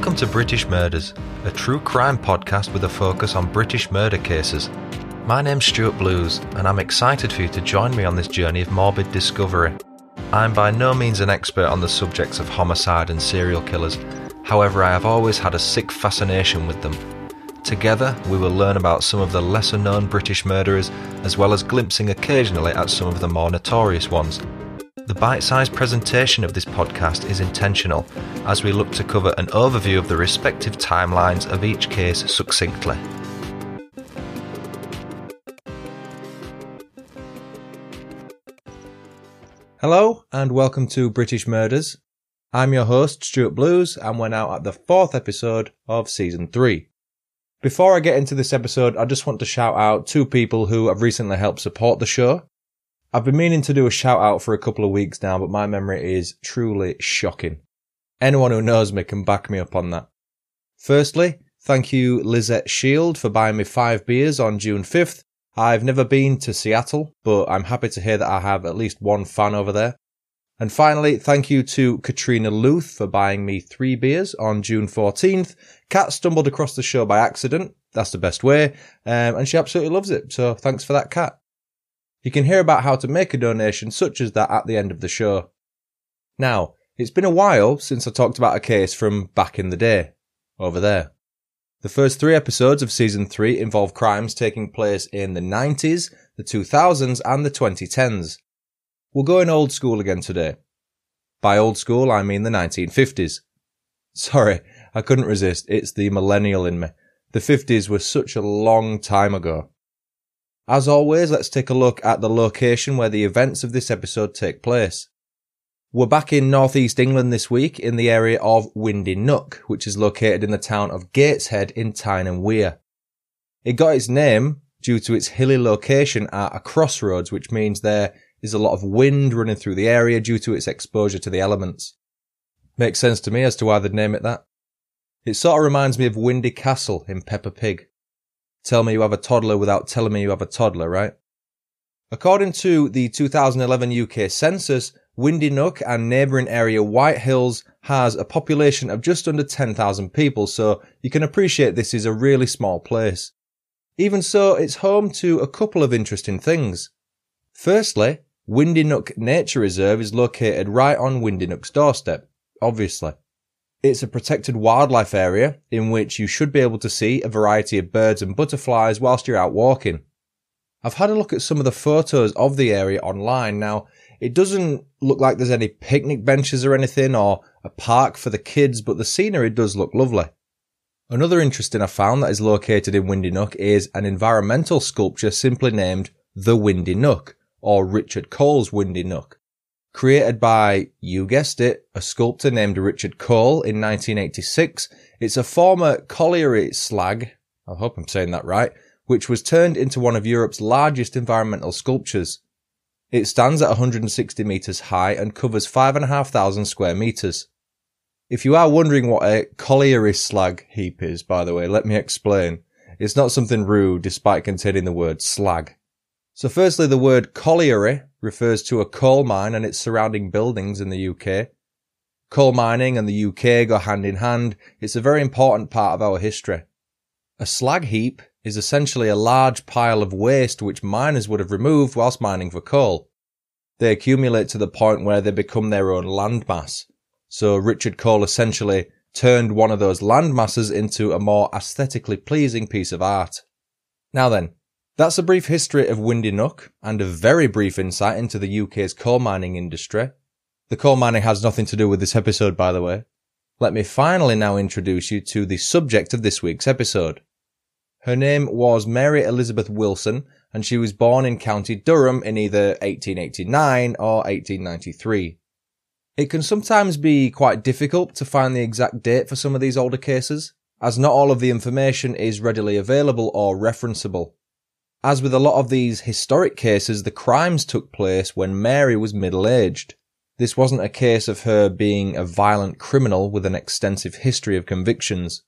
Welcome to British Murders, a true crime podcast with a focus on British murder cases. My name's Stuart Blues, and I'm excited for you to join me on this journey of morbid discovery. I'm by no means an expert on the subjects of homicide and serial killers, however, I have always had a sick fascination with them. Together, we will learn about some of the lesser known British murderers, as well as glimpsing occasionally at some of the more notorious ones. The bite sized presentation of this podcast is intentional, as we look to cover an overview of the respective timelines of each case succinctly. Hello, and welcome to British Murders. I'm your host, Stuart Blues, and we're now at the fourth episode of season three. Before I get into this episode, I just want to shout out two people who have recently helped support the show. I've been meaning to do a shout out for a couple of weeks now, but my memory is truly shocking. Anyone who knows me can back me up on that. Firstly, thank you Lizette Shield for buying me five beers on June 5th. I've never been to Seattle, but I'm happy to hear that I have at least one fan over there. And finally, thank you to Katrina Luth for buying me three beers on June 14th. Kat stumbled across the show by accident. That's the best way. Um, and she absolutely loves it. So thanks for that, Kat. You can hear about how to make a donation such as that at the end of the show. Now, it's been a while since I talked about a case from back in the day. Over there. The first three episodes of season three involve crimes taking place in the 90s, the 2000s, and the 2010s. We'll go in old school again today. By old school, I mean the 1950s. Sorry, I couldn't resist. It's the millennial in me. The 50s were such a long time ago. As always, let's take a look at the location where the events of this episode take place. We're back in northeast England this week in the area of Windy Nook, which is located in the town of Gateshead in Tyne and Wear. It got its name due to its hilly location at a crossroads, which means there is a lot of wind running through the area due to its exposure to the elements. Makes sense to me as to why they'd name it that. It sort of reminds me of Windy Castle in Peppa Pig. Tell me you have a toddler without telling me you have a toddler, right? According to the 2011 UK census, Windy Nook and neighbouring area Whitehills has a population of just under 10,000 people, so you can appreciate this is a really small place. Even so, it's home to a couple of interesting things. Firstly, Windy Nook Nature Reserve is located right on Windy Nook's doorstep, obviously. It's a protected wildlife area in which you should be able to see a variety of birds and butterflies whilst you're out walking. I've had a look at some of the photos of the area online. Now, it doesn't look like there's any picnic benches or anything or a park for the kids, but the scenery does look lovely. Another interesting I found that is located in Windy Nook is an environmental sculpture simply named The Windy Nook or Richard Cole's Windy Nook. Created by, you guessed it, a sculptor named Richard Cole in 1986. It's a former colliery slag, I hope I'm saying that right, which was turned into one of Europe's largest environmental sculptures. It stands at 160 metres high and covers 5,500 square metres. If you are wondering what a colliery slag heap is, by the way, let me explain. It's not something rude despite containing the word slag. So firstly, the word colliery refers to a coal mine and its surrounding buildings in the UK. Coal mining and the UK go hand in hand. It's a very important part of our history. A slag heap is essentially a large pile of waste which miners would have removed whilst mining for coal. They accumulate to the point where they become their own landmass. So Richard Cole essentially turned one of those landmasses into a more aesthetically pleasing piece of art. Now then, that's a brief history of Windy Nook and a very brief insight into the UK's coal mining industry. The coal mining has nothing to do with this episode, by the way. Let me finally now introduce you to the subject of this week's episode. Her name was Mary Elizabeth Wilson, and she was born in County Durham in either 1889 or 1893. It can sometimes be quite difficult to find the exact date for some of these older cases, as not all of the information is readily available or referenceable. As with a lot of these historic cases, the crimes took place when Mary was middle aged. This wasn't a case of her being a violent criminal with an extensive history of convictions.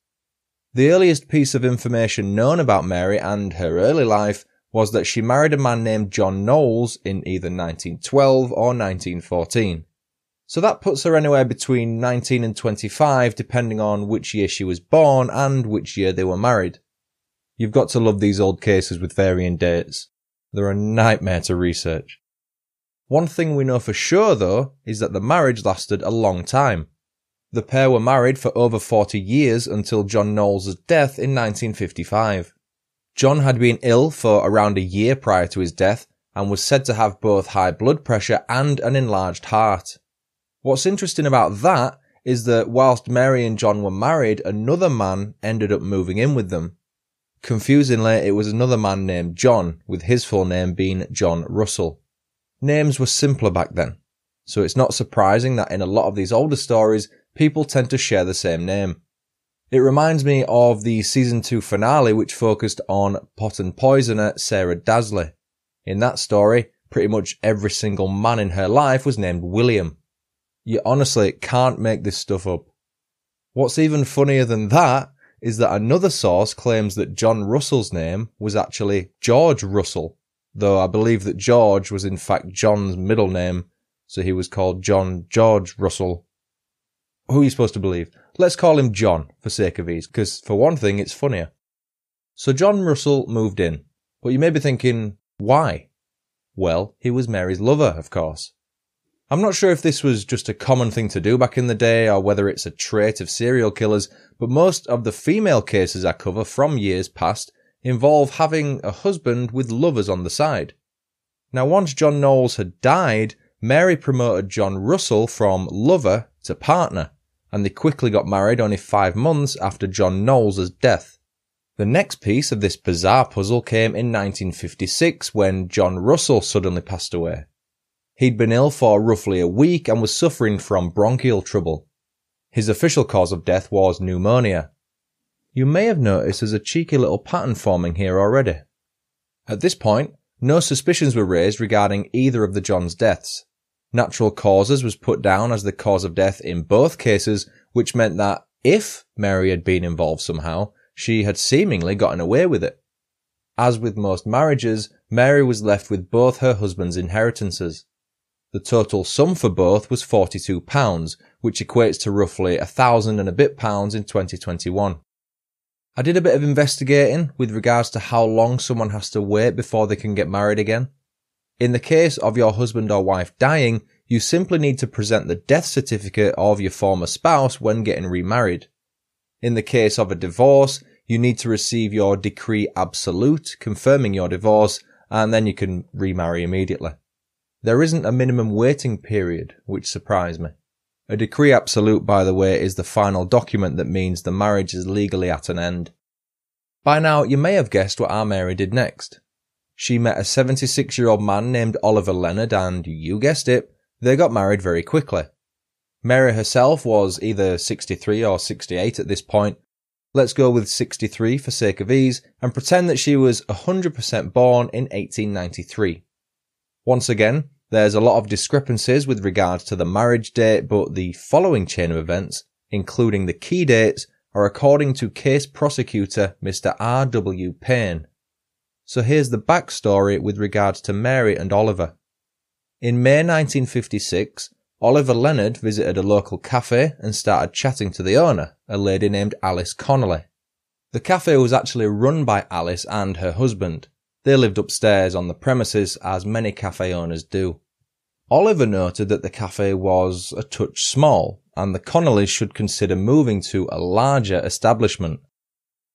The earliest piece of information known about Mary and her early life was that she married a man named John Knowles in either 1912 or 1914. So that puts her anywhere between 19 and 25, depending on which year she was born and which year they were married. You've got to love these old cases with varying dates. They're a nightmare to research. One thing we know for sure, though, is that the marriage lasted a long time. The pair were married for over 40 years until John Knowles' death in 1955. John had been ill for around a year prior to his death and was said to have both high blood pressure and an enlarged heart. What's interesting about that is that whilst Mary and John were married, another man ended up moving in with them. Confusingly, it was another man named John, with his full name being John Russell. Names were simpler back then, so it's not surprising that in a lot of these older stories, people tend to share the same name. It reminds me of the season 2 finale which focused on Potton poisoner Sarah Dazley. In that story, pretty much every single man in her life was named William. You honestly can't make this stuff up. What's even funnier than that is that another source claims that John Russell's name was actually George Russell, though I believe that George was in fact John's middle name, so he was called John George Russell. Who are you supposed to believe? Let's call him John for sake of ease, because for one thing, it's funnier. So John Russell moved in, but you may be thinking, why? Well, he was Mary's lover, of course. I'm not sure if this was just a common thing to do back in the day or whether it's a trait of serial killers, but most of the female cases I cover from years past involve having a husband with lovers on the side. Now, once John Knowles had died, Mary promoted John Russell from lover to partner, and they quickly got married only five months after John Knowles' death. The next piece of this bizarre puzzle came in 1956 when John Russell suddenly passed away. He'd been ill for roughly a week and was suffering from bronchial trouble. His official cause of death was pneumonia. You may have noticed there's a cheeky little pattern forming here already. At this point, no suspicions were raised regarding either of the Johns' deaths. Natural causes was put down as the cause of death in both cases, which meant that if Mary had been involved somehow, she had seemingly gotten away with it. As with most marriages, Mary was left with both her husband's inheritances. The total sum for both was £42, which equates to roughly a thousand and a bit pounds in 2021. I did a bit of investigating with regards to how long someone has to wait before they can get married again. In the case of your husband or wife dying, you simply need to present the death certificate of your former spouse when getting remarried. In the case of a divorce, you need to receive your decree absolute confirming your divorce and then you can remarry immediately. There isn't a minimum waiting period, which surprised me. A decree absolute, by the way, is the final document that means the marriage is legally at an end. By now, you may have guessed what our Mary did next. She met a 76 year old man named Oliver Leonard, and you guessed it, they got married very quickly. Mary herself was either 63 or 68 at this point. Let's go with 63 for sake of ease and pretend that she was 100% born in 1893. Once again, there's a lot of discrepancies with regards to the marriage date, but the following chain of events, including the key dates, are according to case prosecutor Mr. R.W. Payne. So here's the backstory with regards to Mary and Oliver. In May 1956, Oliver Leonard visited a local cafe and started chatting to the owner, a lady named Alice Connolly. The cafe was actually run by Alice and her husband. They lived upstairs on the premises as many cafe owners do. Oliver noted that the cafe was a touch small and the Connollys should consider moving to a larger establishment.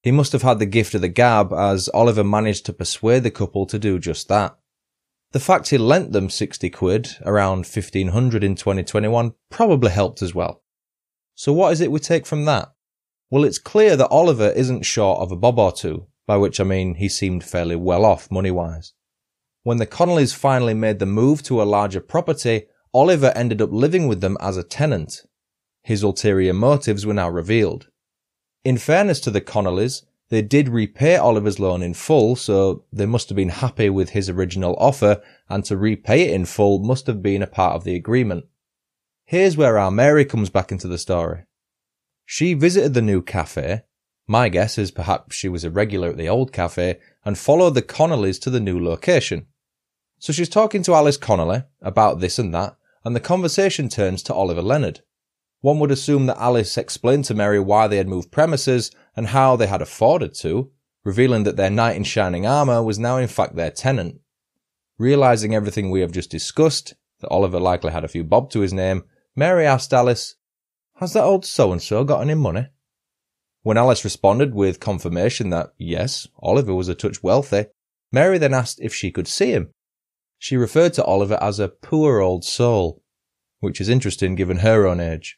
He must have had the gift of the gab as Oliver managed to persuade the couple to do just that. The fact he lent them 60 quid, around 1500 in 2021, probably helped as well. So what is it we take from that? Well, it's clear that Oliver isn't short of a bob or two, by which I mean he seemed fairly well off money wise. When the Connollys finally made the move to a larger property, Oliver ended up living with them as a tenant. His ulterior motives were now revealed. In fairness to the Connollys, they did repay Oliver's loan in full, so they must have been happy with his original offer, and to repay it in full must have been a part of the agreement. Here's where our Mary comes back into the story. She visited the new cafe. My guess is perhaps she was a regular at the old cafe and followed the Connollys to the new location. So she's talking to Alice Connolly about this and that, and the conversation turns to Oliver Leonard. One would assume that Alice explained to Mary why they had moved premises and how they had afforded to, revealing that their knight in shining armour was now in fact their tenant. Realizing everything we have just discussed, that Oliver likely had a few bob to his name, Mary asked Alice, Has that old so and so got any money? When Alice responded with confirmation that yes, Oliver was a touch wealthy, Mary then asked if she could see him. She referred to Oliver as a poor old soul, which is interesting given her own age.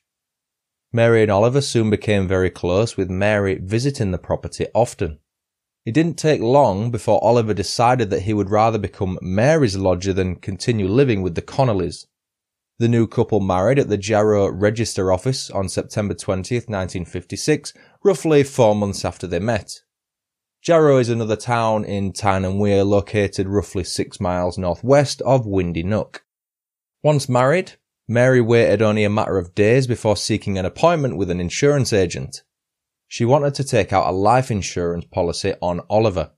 Mary and Oliver soon became very close, with Mary visiting the property often. It didn't take long before Oliver decided that he would rather become Mary's lodger than continue living with the Connollys. The new couple married at the Jarrow Register Office on September 20th, 1956, roughly four months after they met. Jarrow is another town in Tyne and Wear located roughly six miles northwest of Windy Nook. Once married, Mary waited only a matter of days before seeking an appointment with an insurance agent. She wanted to take out a life insurance policy on Oliver.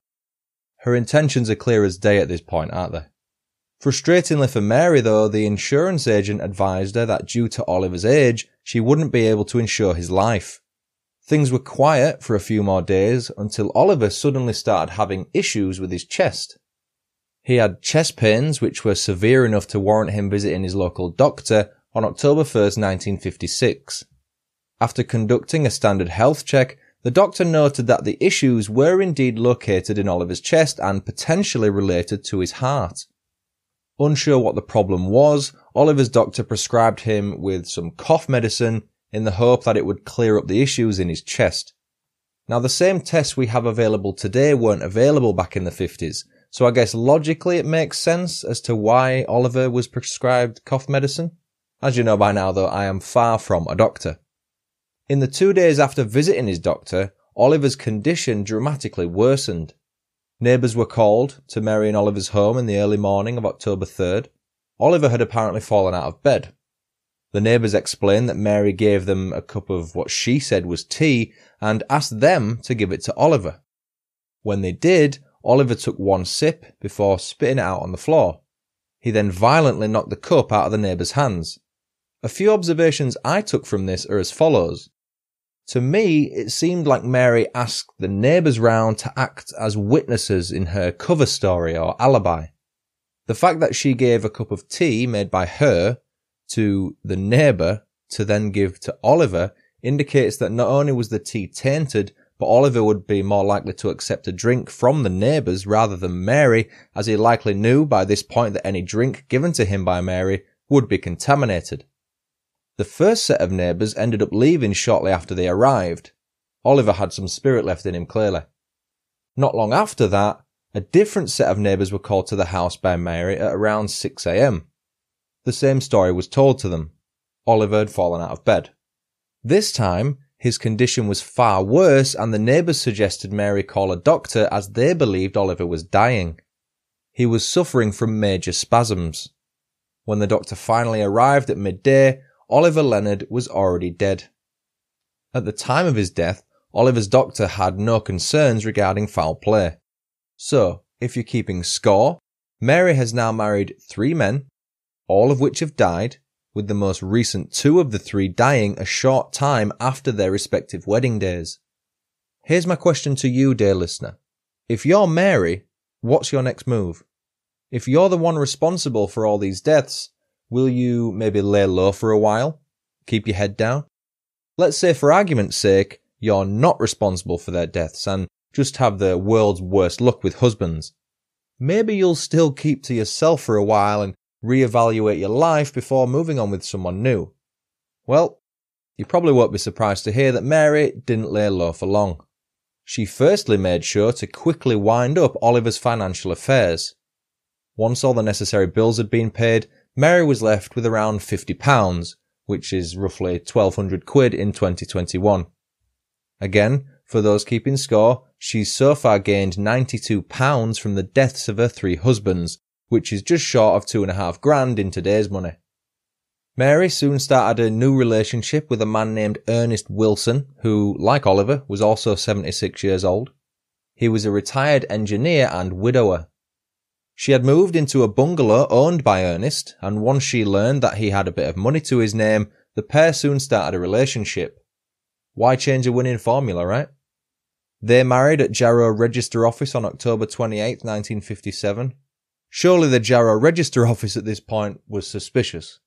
Her intentions are clear as day at this point, aren't they? Frustratingly for Mary, though, the insurance agent advised her that due to Oliver's age, she wouldn't be able to insure his life. Things were quiet for a few more days until Oliver suddenly started having issues with his chest. He had chest pains which were severe enough to warrant him visiting his local doctor on October 1st, 1956. After conducting a standard health check, the doctor noted that the issues were indeed located in Oliver's chest and potentially related to his heart. Unsure what the problem was, Oliver's doctor prescribed him with some cough medicine in the hope that it would clear up the issues in his chest. Now, the same tests we have available today weren't available back in the 50s, so I guess logically it makes sense as to why Oliver was prescribed cough medicine. As you know by now, though, I am far from a doctor. In the two days after visiting his doctor, Oliver's condition dramatically worsened. Neighbours were called to Mary and Oliver's home in the early morning of October 3rd. Oliver had apparently fallen out of bed. The neighbours explained that Mary gave them a cup of what she said was tea and asked them to give it to Oliver. When they did, Oliver took one sip before spitting it out on the floor. He then violently knocked the cup out of the neighbour's hands. A few observations I took from this are as follows. To me, it seemed like Mary asked the neighbours round to act as witnesses in her cover story or alibi. The fact that she gave a cup of tea made by her to the neighbour to then give to Oliver indicates that not only was the tea tainted, but Oliver would be more likely to accept a drink from the neighbours rather than Mary, as he likely knew by this point that any drink given to him by Mary would be contaminated. The first set of neighbours ended up leaving shortly after they arrived. Oliver had some spirit left in him clearly. Not long after that, a different set of neighbours were called to the house by Mary at around 6am. The same story was told to them. Oliver had fallen out of bed. This time, his condition was far worse, and the neighbours suggested Mary call a doctor as they believed Oliver was dying. He was suffering from major spasms. When the doctor finally arrived at midday, Oliver Leonard was already dead. At the time of his death, Oliver's doctor had no concerns regarding foul play. So, if you're keeping score, Mary has now married three men all of which have died, with the most recent two of the three dying a short time after their respective wedding days. Here's my question to you, dear listener. If you're Mary, what's your next move? If you're the one responsible for all these deaths, will you maybe lay low for a while? Keep your head down? Let's say, for argument's sake, you're not responsible for their deaths and just have the world's worst luck with husbands. Maybe you'll still keep to yourself for a while and reevaluate your life before moving on with someone new? Well, you probably won't be surprised to hear that Mary didn't lay low for long. She firstly made sure to quickly wind up Oliver's financial affairs. Once all the necessary bills had been paid, Mary was left with around £50, which is roughly 1200 quid in 2021. Again, for those keeping score, she's so far gained £92 from the deaths of her three husbands, which is just short of two and a half grand in today's money. Mary soon started a new relationship with a man named Ernest Wilson, who, like Oliver, was also 76 years old. He was a retired engineer and widower. She had moved into a bungalow owned by Ernest, and once she learned that he had a bit of money to his name, the pair soon started a relationship. Why change a winning formula, right? They married at Jarrow Register Office on October 28, 1957. Surely the Jarrow Register Office at this point was suspicious.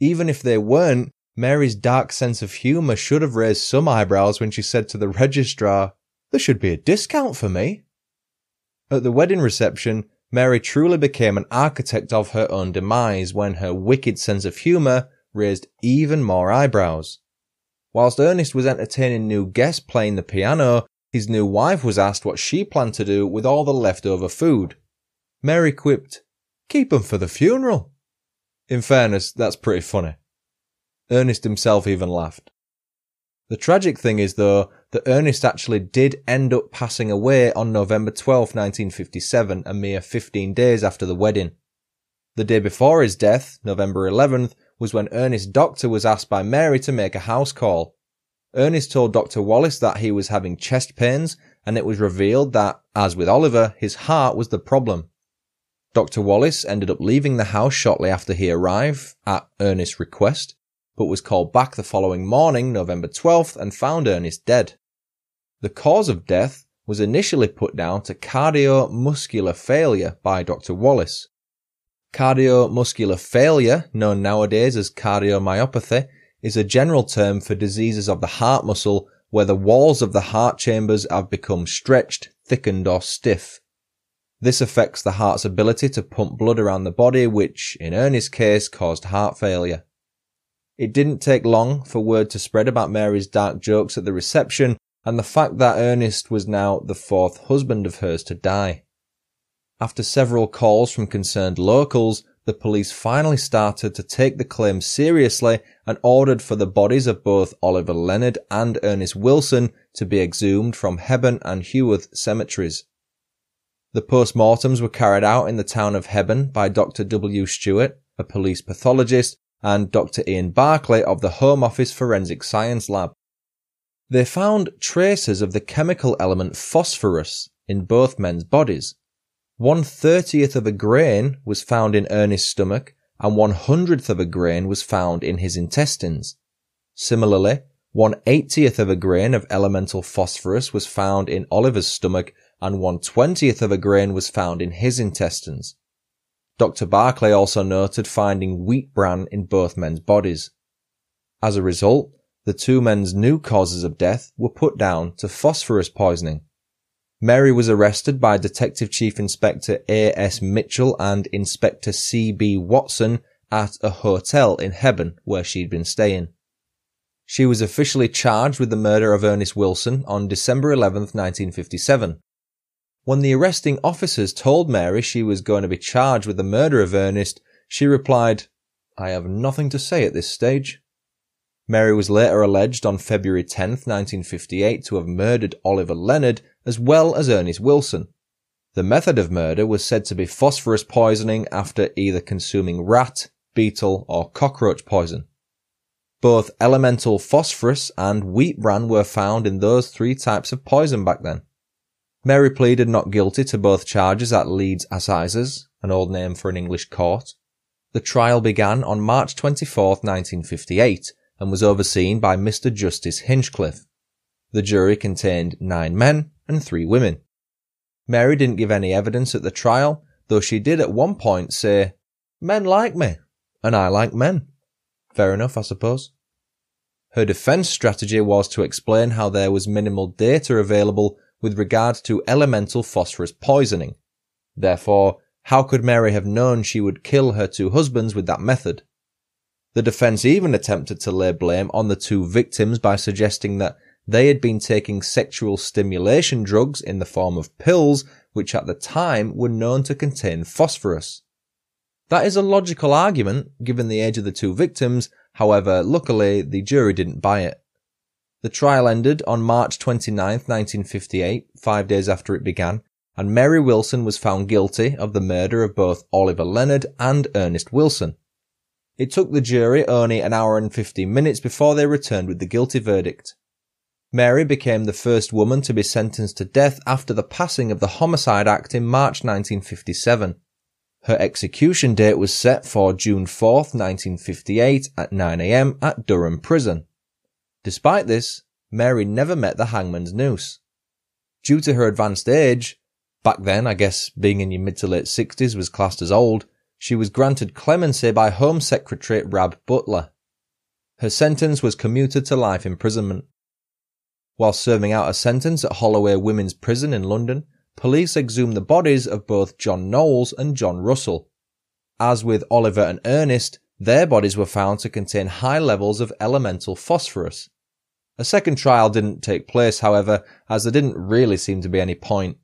Even if they weren't, Mary's dark sense of humour should have raised some eyebrows when she said to the registrar, There should be a discount for me. At the wedding reception, Mary truly became an architect of her own demise when her wicked sense of humour raised even more eyebrows. Whilst Ernest was entertaining new guests playing the piano, his new wife was asked what she planned to do with all the leftover food. Mary quipped, Keep 'em for the funeral. In fairness, that's pretty funny. Ernest himself even laughed. The tragic thing is, though, that Ernest actually did end up passing away on November 12, 1957, a mere 15 days after the wedding. The day before his death, November 11th, was when Ernest's doctor was asked by Mary to make a house call. Ernest told Dr. Wallace that he was having chest pains, and it was revealed that, as with Oliver, his heart was the problem. Dr. Wallace ended up leaving the house shortly after he arrived, at Ernest's request, but was called back the following morning, November 12th, and found Ernest dead. The cause of death was initially put down to cardiomuscular failure by Dr. Wallace. Cardiomuscular failure, known nowadays as cardiomyopathy, is a general term for diseases of the heart muscle where the walls of the heart chambers have become stretched, thickened, or stiff. This affects the heart's ability to pump blood around the body, which, in Ernest's case, caused heart failure. It didn't take long for word to spread about Mary's dark jokes at the reception and the fact that Ernest was now the fourth husband of hers to die. After several calls from concerned locals, the police finally started to take the claim seriously and ordered for the bodies of both Oliver Leonard and Ernest Wilson to be exhumed from Hebburn and Heworth cemeteries. The post-mortems were carried out in the town of Hebburn by Dr. W. Stewart, a police pathologist, and Dr. Ian Barclay of the Home Office Forensic Science Lab. They found traces of the chemical element phosphorus in both men's bodies. One thirtieth of a grain was found in Ernest's stomach, and one hundredth of a grain was found in his intestines. Similarly, one eightieth of a grain of elemental phosphorus was found in Oliver's stomach, and one twentieth of a grain was found in his intestines. Dr. Barclay also noted finding wheat bran in both men's bodies. As a result, the two men's new causes of death were put down to phosphorus poisoning. Mary was arrested by Detective Chief Inspector A.S. Mitchell and Inspector C.B. Watson at a hotel in Hebburn where she'd been staying. She was officially charged with the murder of Ernest Wilson on December 11, 1957. When the arresting officers told Mary she was going to be charged with the murder of Ernest, she replied, I have nothing to say at this stage. Mary was later alleged on February 10, 1958 to have murdered Oliver Leonard as well as Ernest Wilson. The method of murder was said to be phosphorus poisoning after either consuming rat, beetle, or cockroach poison. Both elemental phosphorus and wheat bran were found in those three types of poison back then. Mary pleaded not guilty to both charges at Leeds Assizes, an old name for an English court. The trial began on March 24, 1958, and was overseen by Mr. Justice Hinchcliffe. The jury contained nine men and three women. Mary didn't give any evidence at the trial, though she did at one point say, Men like me, and I like men. Fair enough, I suppose. Her defense strategy was to explain how there was minimal data available with regard to elemental phosphorus poisoning. Therefore, how could Mary have known she would kill her two husbands with that method? The defense even attempted to lay blame on the two victims by suggesting that they had been taking sexual stimulation drugs in the form of pills, which at the time were known to contain phosphorus. That is a logical argument, given the age of the two victims, however, luckily the jury didn't buy it. The trial ended on March 29, 1958, five days after it began, and Mary Wilson was found guilty of the murder of both Oliver Leonard and Ernest Wilson. It took the jury only an hour and 15 minutes before they returned with the guilty verdict. Mary became the first woman to be sentenced to death after the passing of the Homicide Act in March 1957. Her execution date was set for June 4, 1958 at 9am at Durham Prison. Despite this, Mary never met the hangman's noose. Due to her advanced age, back then I guess being in your mid to late 60s was classed as old, she was granted clemency by Home Secretary Rab Butler. Her sentence was commuted to life imprisonment. While serving out a sentence at Holloway Women's Prison in London, police exhumed the bodies of both John Knowles and John Russell. As with Oliver and Ernest, their bodies were found to contain high levels of elemental phosphorus. A second trial didn't take place, however, as there didn't really seem to be any point.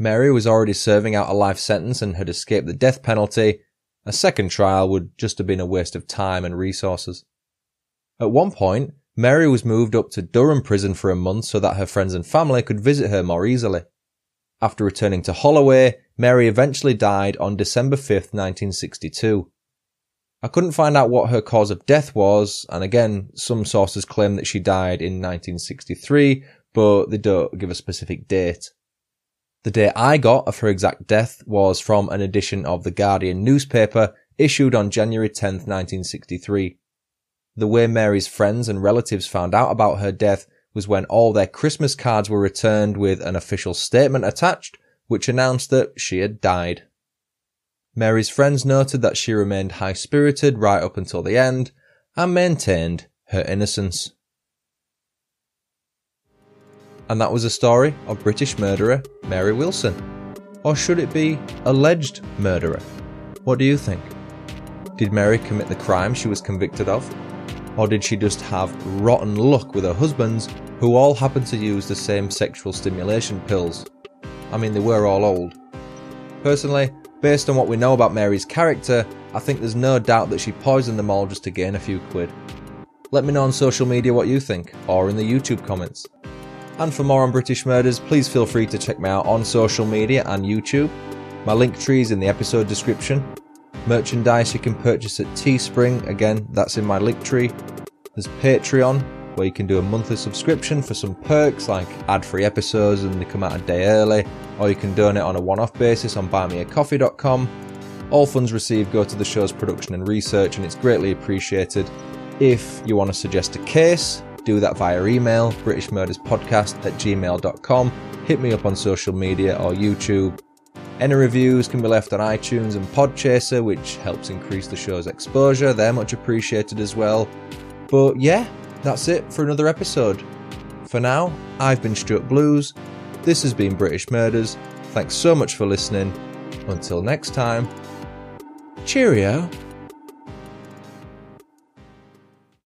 Mary was already serving out a life sentence and had escaped the death penalty. A second trial would just have been a waste of time and resources. At one point, Mary was moved up to Durham prison for a month so that her friends and family could visit her more easily. After returning to Holloway, Mary eventually died on December 5th, 1962. I couldn't find out what her cause of death was, and again, some sources claim that she died in 1963, but they don't give a specific date. The date I got of her exact death was from an edition of the Guardian newspaper issued on January 10th, 1963. The way Mary's friends and relatives found out about her death was when all their Christmas cards were returned with an official statement attached, which announced that she had died. Mary's friends noted that she remained high spirited right up until the end and maintained her innocence. And that was a story of British murderer Mary Wilson. Or should it be alleged murderer? What do you think? Did Mary commit the crime she was convicted of? Or did she just have rotten luck with her husbands, who all happened to use the same sexual stimulation pills? I mean, they were all old. Personally, based on what we know about Mary's character, I think there's no doubt that she poisoned them all just to gain a few quid. Let me know on social media what you think, or in the YouTube comments. And for more on British murders, please feel free to check me out on social media and YouTube. My link tree is in the episode description, merchandise you can purchase at Teespring. Again, that's in my link tree. There's Patreon, where you can do a monthly subscription for some perks like ad free episodes and they come out a day early, or you can donate on a one off basis on buymeacoffee.com. All funds received go to the show's production and research, and it's greatly appreciated. If you want to suggest a case, do that via email, britishmurderspodcast at gmail.com. Hit me up on social media or YouTube any reviews can be left on iTunes and Podchaser, which helps increase the show's exposure. They're much appreciated as well. But yeah, that's it for another episode. For now, I've been Stuart Blues. This has been British Murders. Thanks so much for listening. Until next time, cheerio.